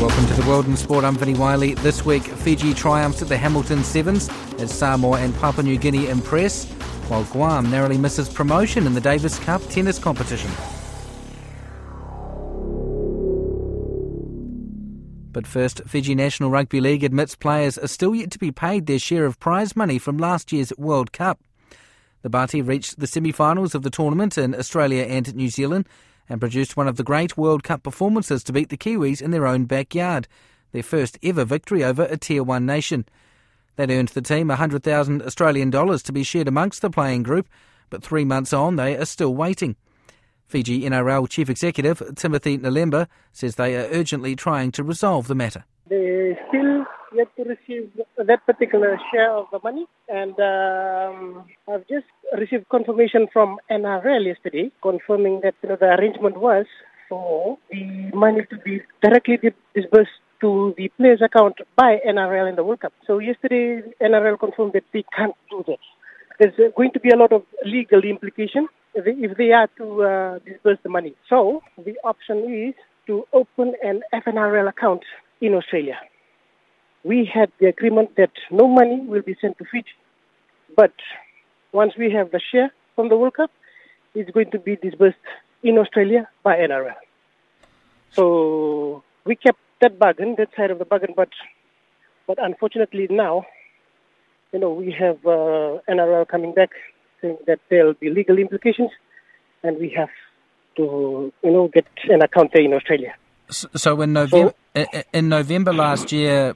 Welcome to the World in Sport. I'm Vinnie Wylie. This week, Fiji triumphs at the Hamilton Sevens as Samoa and Papua New Guinea impress, while Guam narrowly misses promotion in the Davis Cup tennis competition. But first, Fiji National Rugby League admits players are still yet to be paid their share of prize money from last year's World Cup. The Bati reached the semi finals of the tournament in Australia and New Zealand and produced one of the great World Cup performances to beat the Kiwis in their own backyard, their first ever victory over a Tier 1 nation. That earned the team 100,000 Australian dollars to be shared amongst the playing group, but three months on they are still waiting. Fiji NRL Chief Executive Timothy Naleba says they are urgently trying to resolve the matter. They still yet to receive that particular share of the money, and um, I've just received confirmation from NRL yesterday, confirming that you know, the arrangement was for the money to be directly disbursed to the players' account by NRL in the World Cup. So yesterday, NRL confirmed that they can't do that. There's going to be a lot of legal implication if they are to uh, disburse the money. So the option is to open an FNRL account in Australia. We had the agreement that no money will be sent to Fiji, but once we have the share from the World Cup, it's going to be disbursed in Australia by NRL. So we kept that bargain, that side of the bargain, but but unfortunately now, you know, we have uh, NRL coming back saying that there will be legal implications, and we have to, you know, get an account there in Australia. So in November, so, in November last year,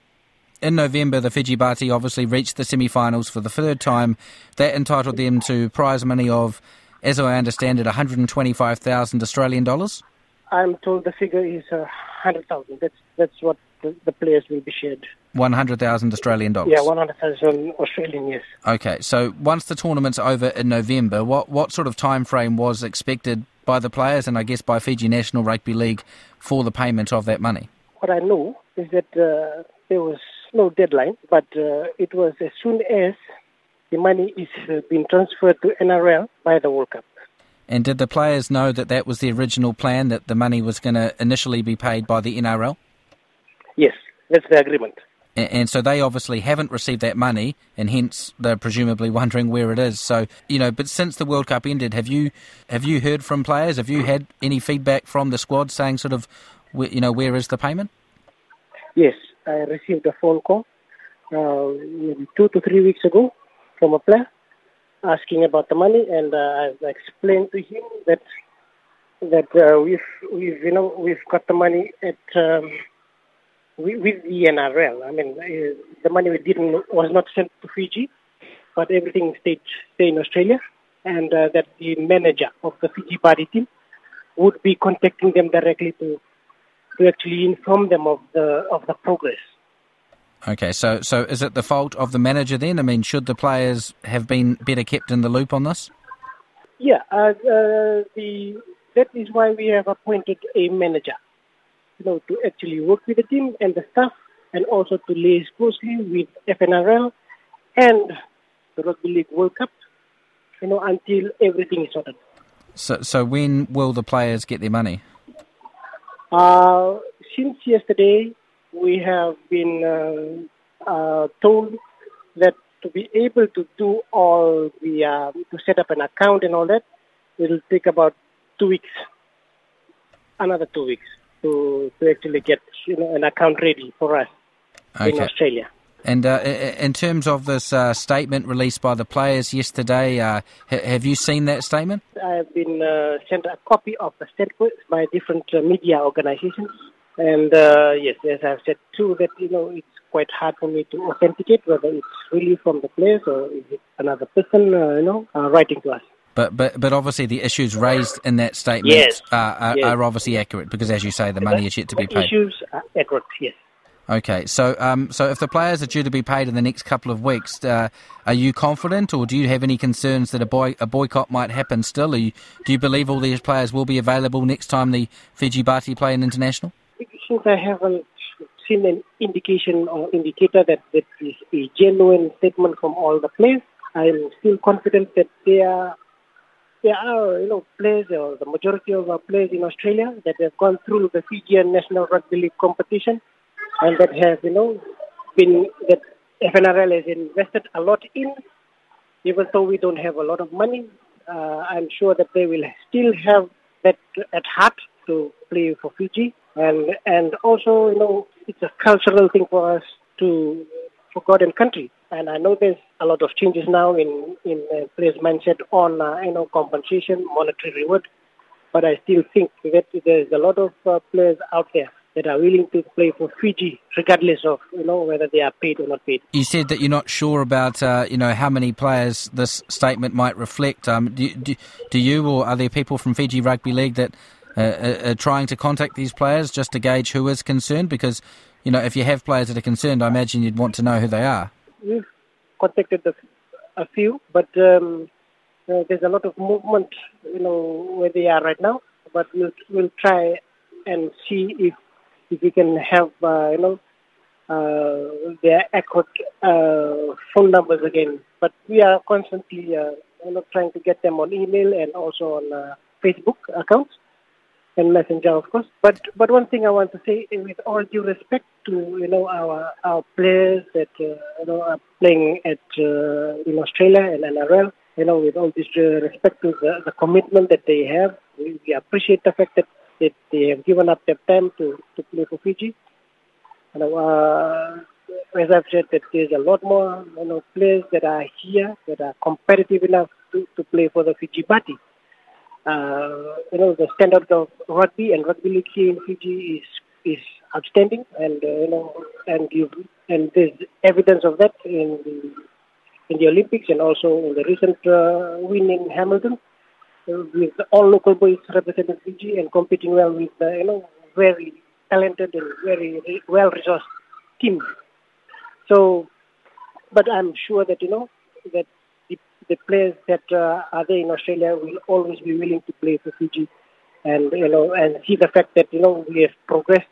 in November, the Fiji Bati obviously reached the semi-finals for the third time. That entitled them to prize money of, as I understand it, 125,000 Australian dollars. I'm told the figure is uh, 100,000. That's that's what the, the, players will be shared. 100,000 Australian dollars. Yeah, 100,000 Australian. Yes. Okay, so once the tournament's over in November, what what sort of time frame was expected by the players and I guess by Fiji National Rugby League for the payment of that money? What I know is that uh, there was no deadline, but uh, it was as soon as the money is uh, being transferred to NRL by the World Cup. And did the players know that that was the original plan, that the money was going to initially be paid by the NRL? Yes, that's the agreement. And, and so they obviously haven't received that money, and hence they're presumably wondering where it is. So you know, but since the World Cup ended, have you have you heard from players? Have you had any feedback from the squad saying sort of, you know, where is the payment? Yes, I received a phone call uh, two to three weeks ago from a player asking about the money, and uh, I've explained to him that that uh, we've we've you know we've got the money at um, with the NRL. I mean, uh, the money we didn't was not sent to Fiji, but everything stayed stay in Australia, and uh, that the manager of the Fiji Bati team would be contacting them directly to to actually inform them of the of the progress. Okay, so so is it the fault of the manager then? I mean, should the players have been better kept in the loop on this? Yeah, uh, uh, the that is why we have appointed a manager, you know, to actually work with the team and the staff, and also to liaise closely with FNRL and the Rugby League World Cup, you know, until everything is sorted. So, so when will the players get their money? Uh, since yesterday, we have been uh, uh, told that to be able to do all the uh, to set up an account and all that, it will take about two weeks, another two weeks to to actually get you know an account ready for us okay. in Australia. And uh, in terms of this uh, statement released by the players yesterday, uh, ha- have you seen that statement? I have been uh, sent a copy of the statement by different uh, media organizations And uh, yes, as I've said too, that you know it's quite hard for me to authenticate whether it's really from the players or is it another person, uh, you know, uh, writing to us. But, but but obviously the issues raised in that statement yes. are, are, yes. are, obviously accurate because, as you say, the money is yet to be paid. Issues are accurate, yes. Okay, so um, so if the players are due to be paid in the next couple of weeks, uh, are you confident, or do you have any concerns that a, boy, a boycott might happen still? You, do you believe all these players will be available next time the Fiji Bati play an international? Since I haven't seen an indication or indicator that that is a genuine statement from all the players, I am still confident that there are there are you know players or the majority of our players in Australia that have gone through the Fijian National Rugby League competition and that has, you know, been that FNRL has invested a lot in. Even though we don't have a lot of money, uh, I'm sure that they will still have that at heart to play for Fiji, and and also, you know, it's a cultural thing for us to for God and country. And I know there's a lot of changes now in in uh, players' mindset on uh, you know compensation, monetary reward, but I still think that there's a lot of uh, players out there that are willing to play for Fiji, regardless of you know whether they are paid or not paid. You said that you're not sure about uh, you know how many players this statement might reflect. Um, do, do, do, you or are there people from Fiji Rugby League that uh, are trying to contact these players just to gauge who is concerned? Because you know if you have players that are concerned, I imagine you'd want to know who they are. We've contacted a, a few, but um, uh, there's a lot of movement, you know, where they are right now. But we'll we'll try and see if if we can have, uh, you know, uh, their accurate uh, phone numbers again. But we are constantly, uh, you know, trying to get them on email and also on uh, Facebook accounts and Messenger, of course. But but one thing I want to say, with all due respect to you know our our players that uh, you know are playing at uh, in Australia and NRL, you know, with all this respect to the, the commitment that they have, we, we appreciate the fact that that they have given up their time to, to play for Fiji. And, uh, as I've said, that there's a lot more you know, players that are here that are competitive enough to, to play for the Fiji Bati. Uh, you know, the standard of rugby and rugby league here in Fiji is is outstanding, and uh, you know, and you and there's evidence of that in the in the Olympics and also in the recent uh, win in Hamilton with all local boys representing Fiji and competing well with the you know very talented and very well resourced team. So, but I'm sure that you know that the, the players that uh, are there in Australia will always be willing to play for Fiji, and you know and see the fact that you know we have progressed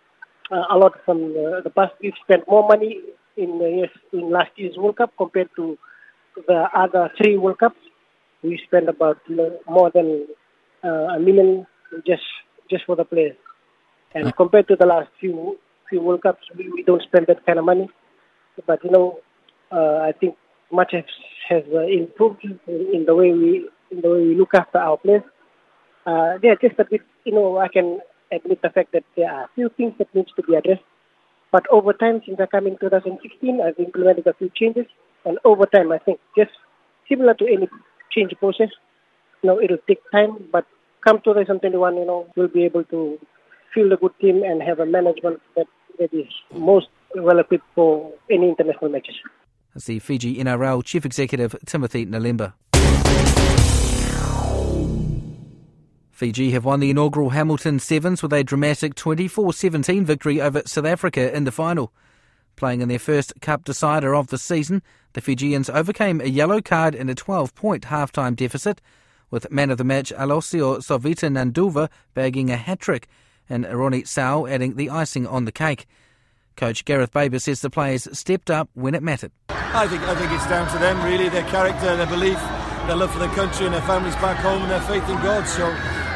uh, a lot from uh, the past. We've spent more money in uh, yes, in last year's World Cup compared to the other three World Cups we spend about more than uh, a million just just for the players. And compared to the last few few World Cups, we, we don't spend that kind of money. But you know, uh, I think much has, has uh, improved in, in, the way we in the way we look after our players. Uh, yeah, just a bit. You know, I can admit the fact that there are a few things that needs to be addressed. But over time, since I came in 2016, I've implemented a few changes. And over time, I think just similar to any change process. You know, it'll take time, but come 2021, you know, we'll be able to field a good team and have a management that, that is most well equipped for any international matches. That's the Fiji NRL Chief Executive Timothy Naleba. Fiji have won the inaugural Hamilton Sevens with a dramatic 24 17 victory over South Africa in the final. Playing in their first cup decider of the season, the Fijians overcame a yellow card and a 12 point half-time deficit, with man of the match Aloisio Sovita Naduva bagging a hat trick and Ronnie Sau adding the icing on the cake. Coach Gareth Baber says the players stepped up when it mattered. I think I think it's down to them really, their character, their belief, their love for their country and their families back home, and their faith in God. So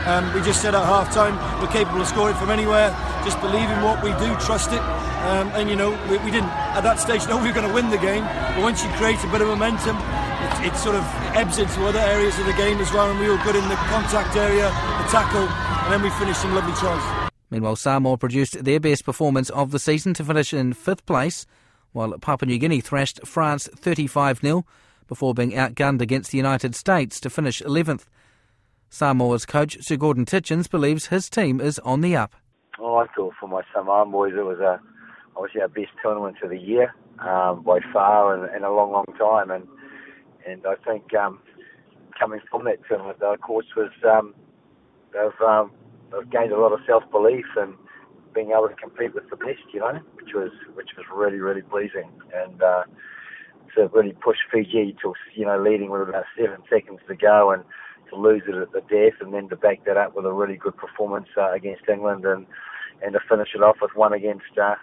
um, we just said at half time we're capable of scoring from anywhere. Just believe in what we do, trust it. Um, and you know, we, we, didn't at that stage know we were going to win the game. But once you create a bit of momentum, it, it, sort of ebbs into other areas of the game as well. And we were good in the contact area, the tackle, and then we finished some lovely tries. Meanwhile, Samoa produced their best performance of the season to finish in fifth place, while Papua New Guinea thrashed France 35 0 before being outgunned against the United States to finish 11th. Samoa's coach, Sir Gordon Tietjens, believes his team is on the up. Oh, I thought for my Samoan boys it was a obviously our best tournament of the year um, by far and in a long, long time. And and I think um, coming from that tournament, of course, was um, they've, um, they've gained a lot of self belief and being able to compete with the best, you know, which was which was really, really pleasing. And uh, to really push Fiji to you know leading with about seven seconds to go and to lose it at the death, and then to back that up with a really good performance uh, against England and and to finish it off with one against uh,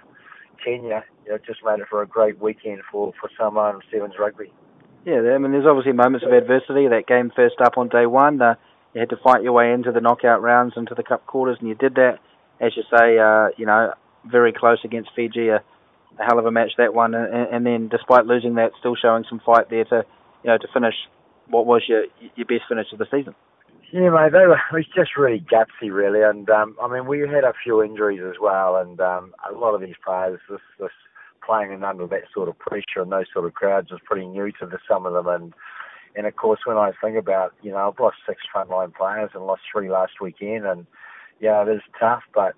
Kenya, you know, just made it for a great weekend for for Samoa Sevens rugby. Yeah, I mean, there's obviously moments of adversity. That game first up on day one, uh, you had to fight your way into the knockout rounds, into the cup quarters, and you did that. As you say, uh, you know, very close against Fiji, a, a hell of a match that one, and, and then despite losing that, still showing some fight there to, you know, to finish what was your your best finish of the season. Yeah, mate, they were, it was just really gutsy, really. And, um, I mean, we had a few injuries as well, and um, a lot of these players, this, this playing in under that sort of pressure and those sort of crowds was pretty new to the, some of them. And, and of course, when I think about, you know, I've lost six frontline players and lost three last weekend, and, yeah, it is tough, but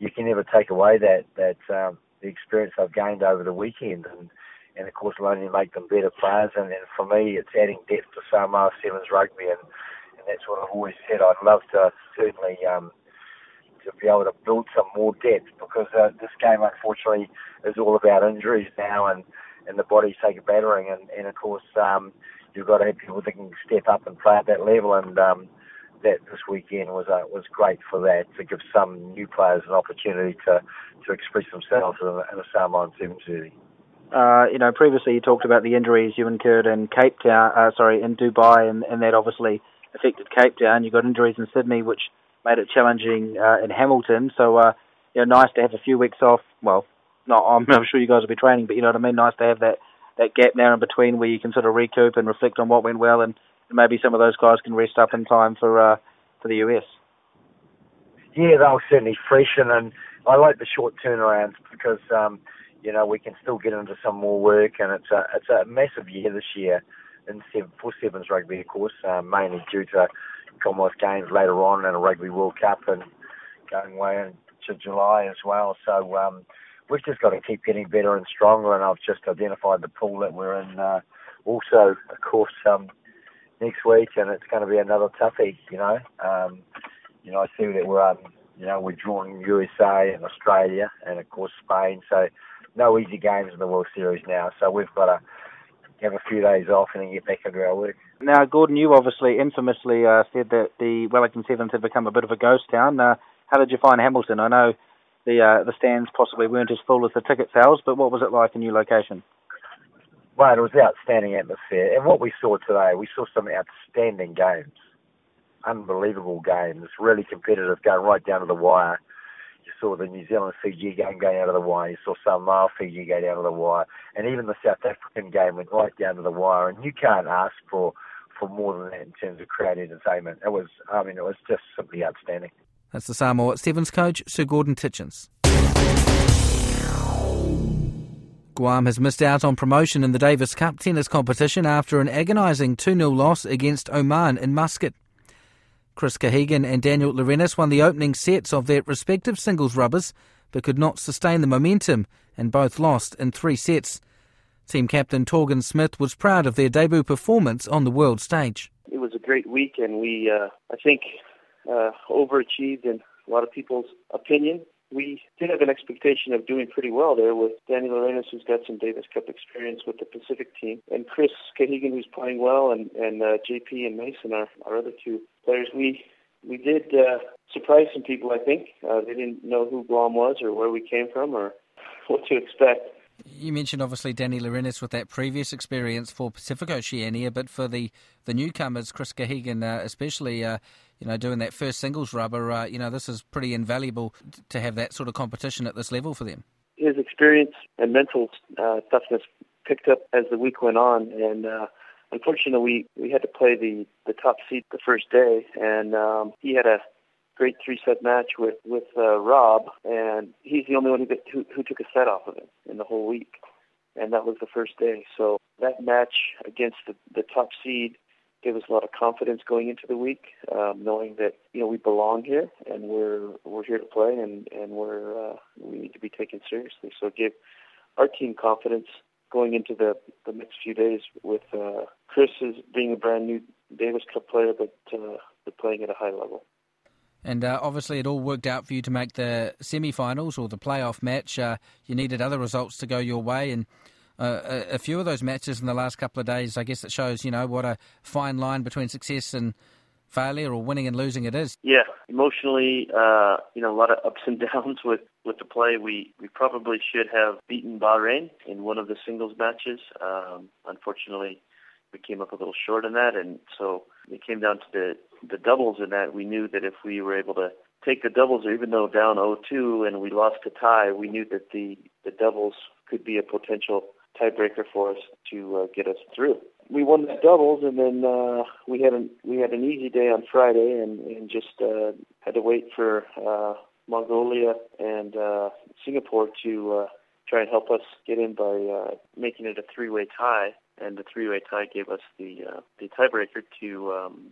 you can never take away that, that um, the experience I've gained over the weekend. And, and of course, it'll only make them better players. And, and for me, it's adding depth to Samoa Sevens rugby. And, and that's what I've always said. I'd love to certainly um, to be able to build some more depth because uh, this game, unfortunately, is all about injuries now, and and the bodies take a battering, and and of course um, you've got to have people that can step up and play at that level, and um, that this weekend was uh, was great for that to give some new players an opportunity to to express themselves in a, in a Samoan Sevens jersey. Uh, you know, previously you talked about the injuries you incurred in Cape Town, uh, sorry, in Dubai, and, and that obviously affected Cape Town. You got injuries in Sydney, which made it challenging uh, in Hamilton. So, uh, you know, nice to have a few weeks off. Well, not I'm, I'm sure you guys will be training, but you know what I mean. Nice to have that that gap now in between where you can sort of recoup and reflect on what went well, and maybe some of those guys can rest up in time for uh, for the US. Yeah, they'll certainly freshen, and I like the short turnarounds because um, you know we can still get into some more work, and it's a it's a massive year this year in seven, for Sevens rugby, of course, uh, mainly due to Commonwealth Games later on and a Rugby World Cup and going way into July as well. So um, we've just got to keep getting better and stronger. And I've just identified the pool that we're in. Uh, also, of course, um, next week, and it's going to be another toughie. You know, um, you know, I see that we're um, you know we're drawing USA and Australia and of course Spain. So no easy games in the World Series now. So we've got to have a few days off and then get back into our work. Now, Gordon, you obviously infamously uh, said that the Wellington Sevens had become a bit of a ghost town. Uh, how did you find Hamilton? I know the uh, the stands possibly weren't as full as the ticket sales, but what was it like in your location? Well, it was outstanding atmosphere, and what we saw today, we saw some outstanding games, unbelievable games, really competitive, going right down to the wire saw the New Zealand Fiji game going out of the wire. You saw Samoa Fiji go down to the wire, and even the South African game went right down to the wire. And you can't ask for for more than that in terms of crowd entertainment. It was, I mean, it was just simply outstanding. That's the Samoa Sevens coach Sir Gordon Tietjens. Guam has missed out on promotion in the Davis Cup tennis competition after an agonising 2 0 loss against Oman in Muscat. Chris Cahegan and Daniel Llarenas won the opening sets of their respective singles rubbers, but could not sustain the momentum and both lost in three sets. Team captain Torgen Smith was proud of their debut performance on the world stage. It was a great week, and we, uh, I think, uh, overachieved in a lot of people's opinion we did have an expectation of doing pretty well there with Daniel Llarenas, who's got some Davis Cup experience with the Pacific team, and Chris Cahegan, who's playing well, and, and uh, JP and Mason, our, our other two players. We we did uh, surprise some people, I think. Uh, they didn't know who Guam was or where we came from or what to expect. You mentioned obviously Danny Llarenas with that previous experience for Pacific Oceania, but for the, the newcomers, Chris Cahegan uh, especially, uh, you know, doing that first singles rubber, uh, you know, this is pretty invaluable to have that sort of competition at this level for them. His experience and mental uh, toughness picked up as the week went on, and uh, unfortunately, we, had to play the, the top seed the first day, and um, he had a great three set match with with uh, Rob, and he's the only one who, who who took a set off of him in the whole week, and that was the first day. So that match against the, the top seed gave us a lot of confidence going into the week, um, knowing that you know we belong here and we're we're here to play and and we're uh, we need to be taken seriously. So it gave our team confidence going into the the next few days with uh, Chris is being a brand new Davis Cup player, but uh, but playing at a high level. And uh, obviously, it all worked out for you to make the semi-finals or the playoff match. Uh, you needed other results to go your way, and uh, a, a, few of those matches in the last couple of days, I guess it shows, you know, what a fine line between success and failure, or winning and losing it is. Yeah, emotionally, uh, you know, a lot of ups and downs with with the play. We we probably should have beaten Bahrain in one of the singles matches. Um, unfortunately, we came up a little short in that, and so it came down to the the doubles in that. We knew that if we were able to take the doubles, even though down 0-2 and we lost a tie, we knew that the the doubles could be a potential tiebreaker for us to uh, get us through. We won the doubles, and then uh, we had an we had an easy day on Friday, and and just uh, had to wait for uh, Mongolia and uh, Singapore to uh, try and help us get in by uh, making it a three-way tie and the three-way tie gave us the uh, the tiebreaker to um,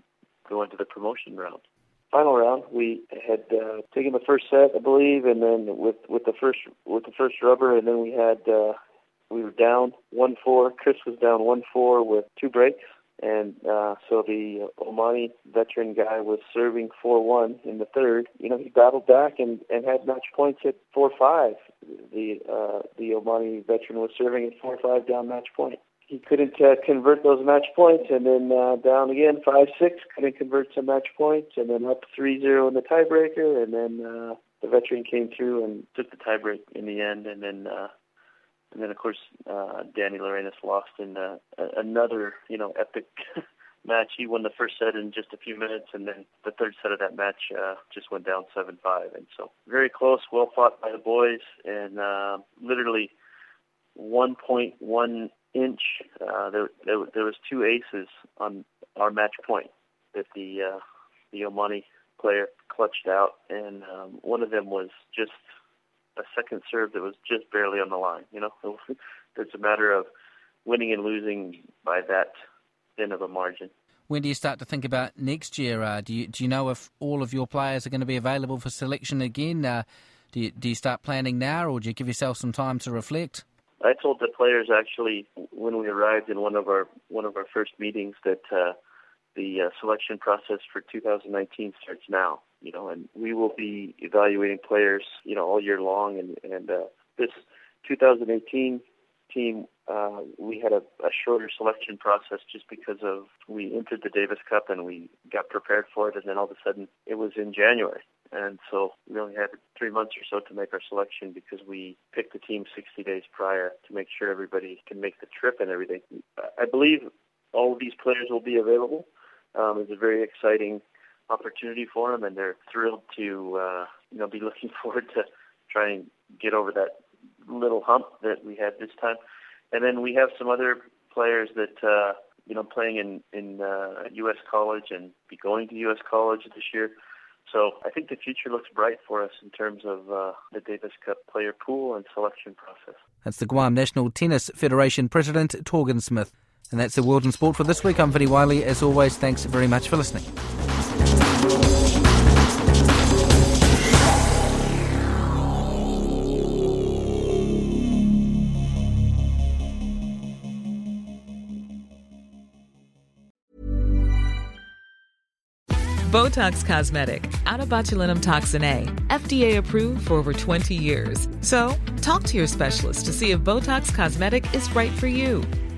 go into the promotion round. Final round, we had uh, taken the first set, I believe, and then with with the first with the first rubber, and then we had uh, we were down one four. Chris was down one four with two breaks, and uh, so the Omani veteran guy was serving four one in the third. You know, he battled back and and had match points at four five. The uh, the Omani veteran was serving at four five down match point he couldn't uh, convert those match points, and then uh, down again five six, couldn't convert some match points, and then up three zero in the tiebreaker, and then uh, the veteran came through and took the tiebreak in the end, and then uh, and then of course uh, Danny Llarenas lost in uh, another you know epic. match. He won the first set in just a few minutes, and then the third set of that match uh, just went down seven five. And so very close, well fought by the boys, and uh, literally 1.1 inch. Uh, there, there, there was two aces on our match point that the uh, the Omani player clutched out, and um, one of them was just a second serve that was just barely on the line. You know, it's a matter of winning and losing by that thin of a margin. When do you start to think about next year? Uh, do you do you know if all of your players are going to be available for selection again? Uh, do you, do you start planning now, or do you give yourself some time to reflect? I told the players actually when we arrived in one of our one of our first meetings that uh, the uh, selection process for 2019 starts now. You know, and we will be evaluating players, you know, all year long. And and uh, this 2018 team, uh, we had a, a shorter selection process just because of we entered the Davis Cup and we got prepared for it, and then all of a sudden it was in January. And so we only had three months or so to make our selection because we picked the team 60 days prior to make sure everybody can make the trip and everything. I believe all of these players will be available. Um, it's a very exciting opportunity for them, and they're thrilled to uh, you know be looking forward to trying to get over that little hump that we had this time. And then we have some other players that uh, you know playing in in uh, U.S. college and be going to U.S. college this year. So I think the future looks bright for us in terms of uh, the Davis Cup player pool and selection process. That's the Guam National Tennis Federation President Torgen Smith. And that's the World in Sport for this week. I'm Vinnie Wylie. As always, thanks very much for listening. Botox Cosmetic, out of botulinum toxin A, FDA approved for over 20 years. So, talk to your specialist to see if Botox Cosmetic is right for you.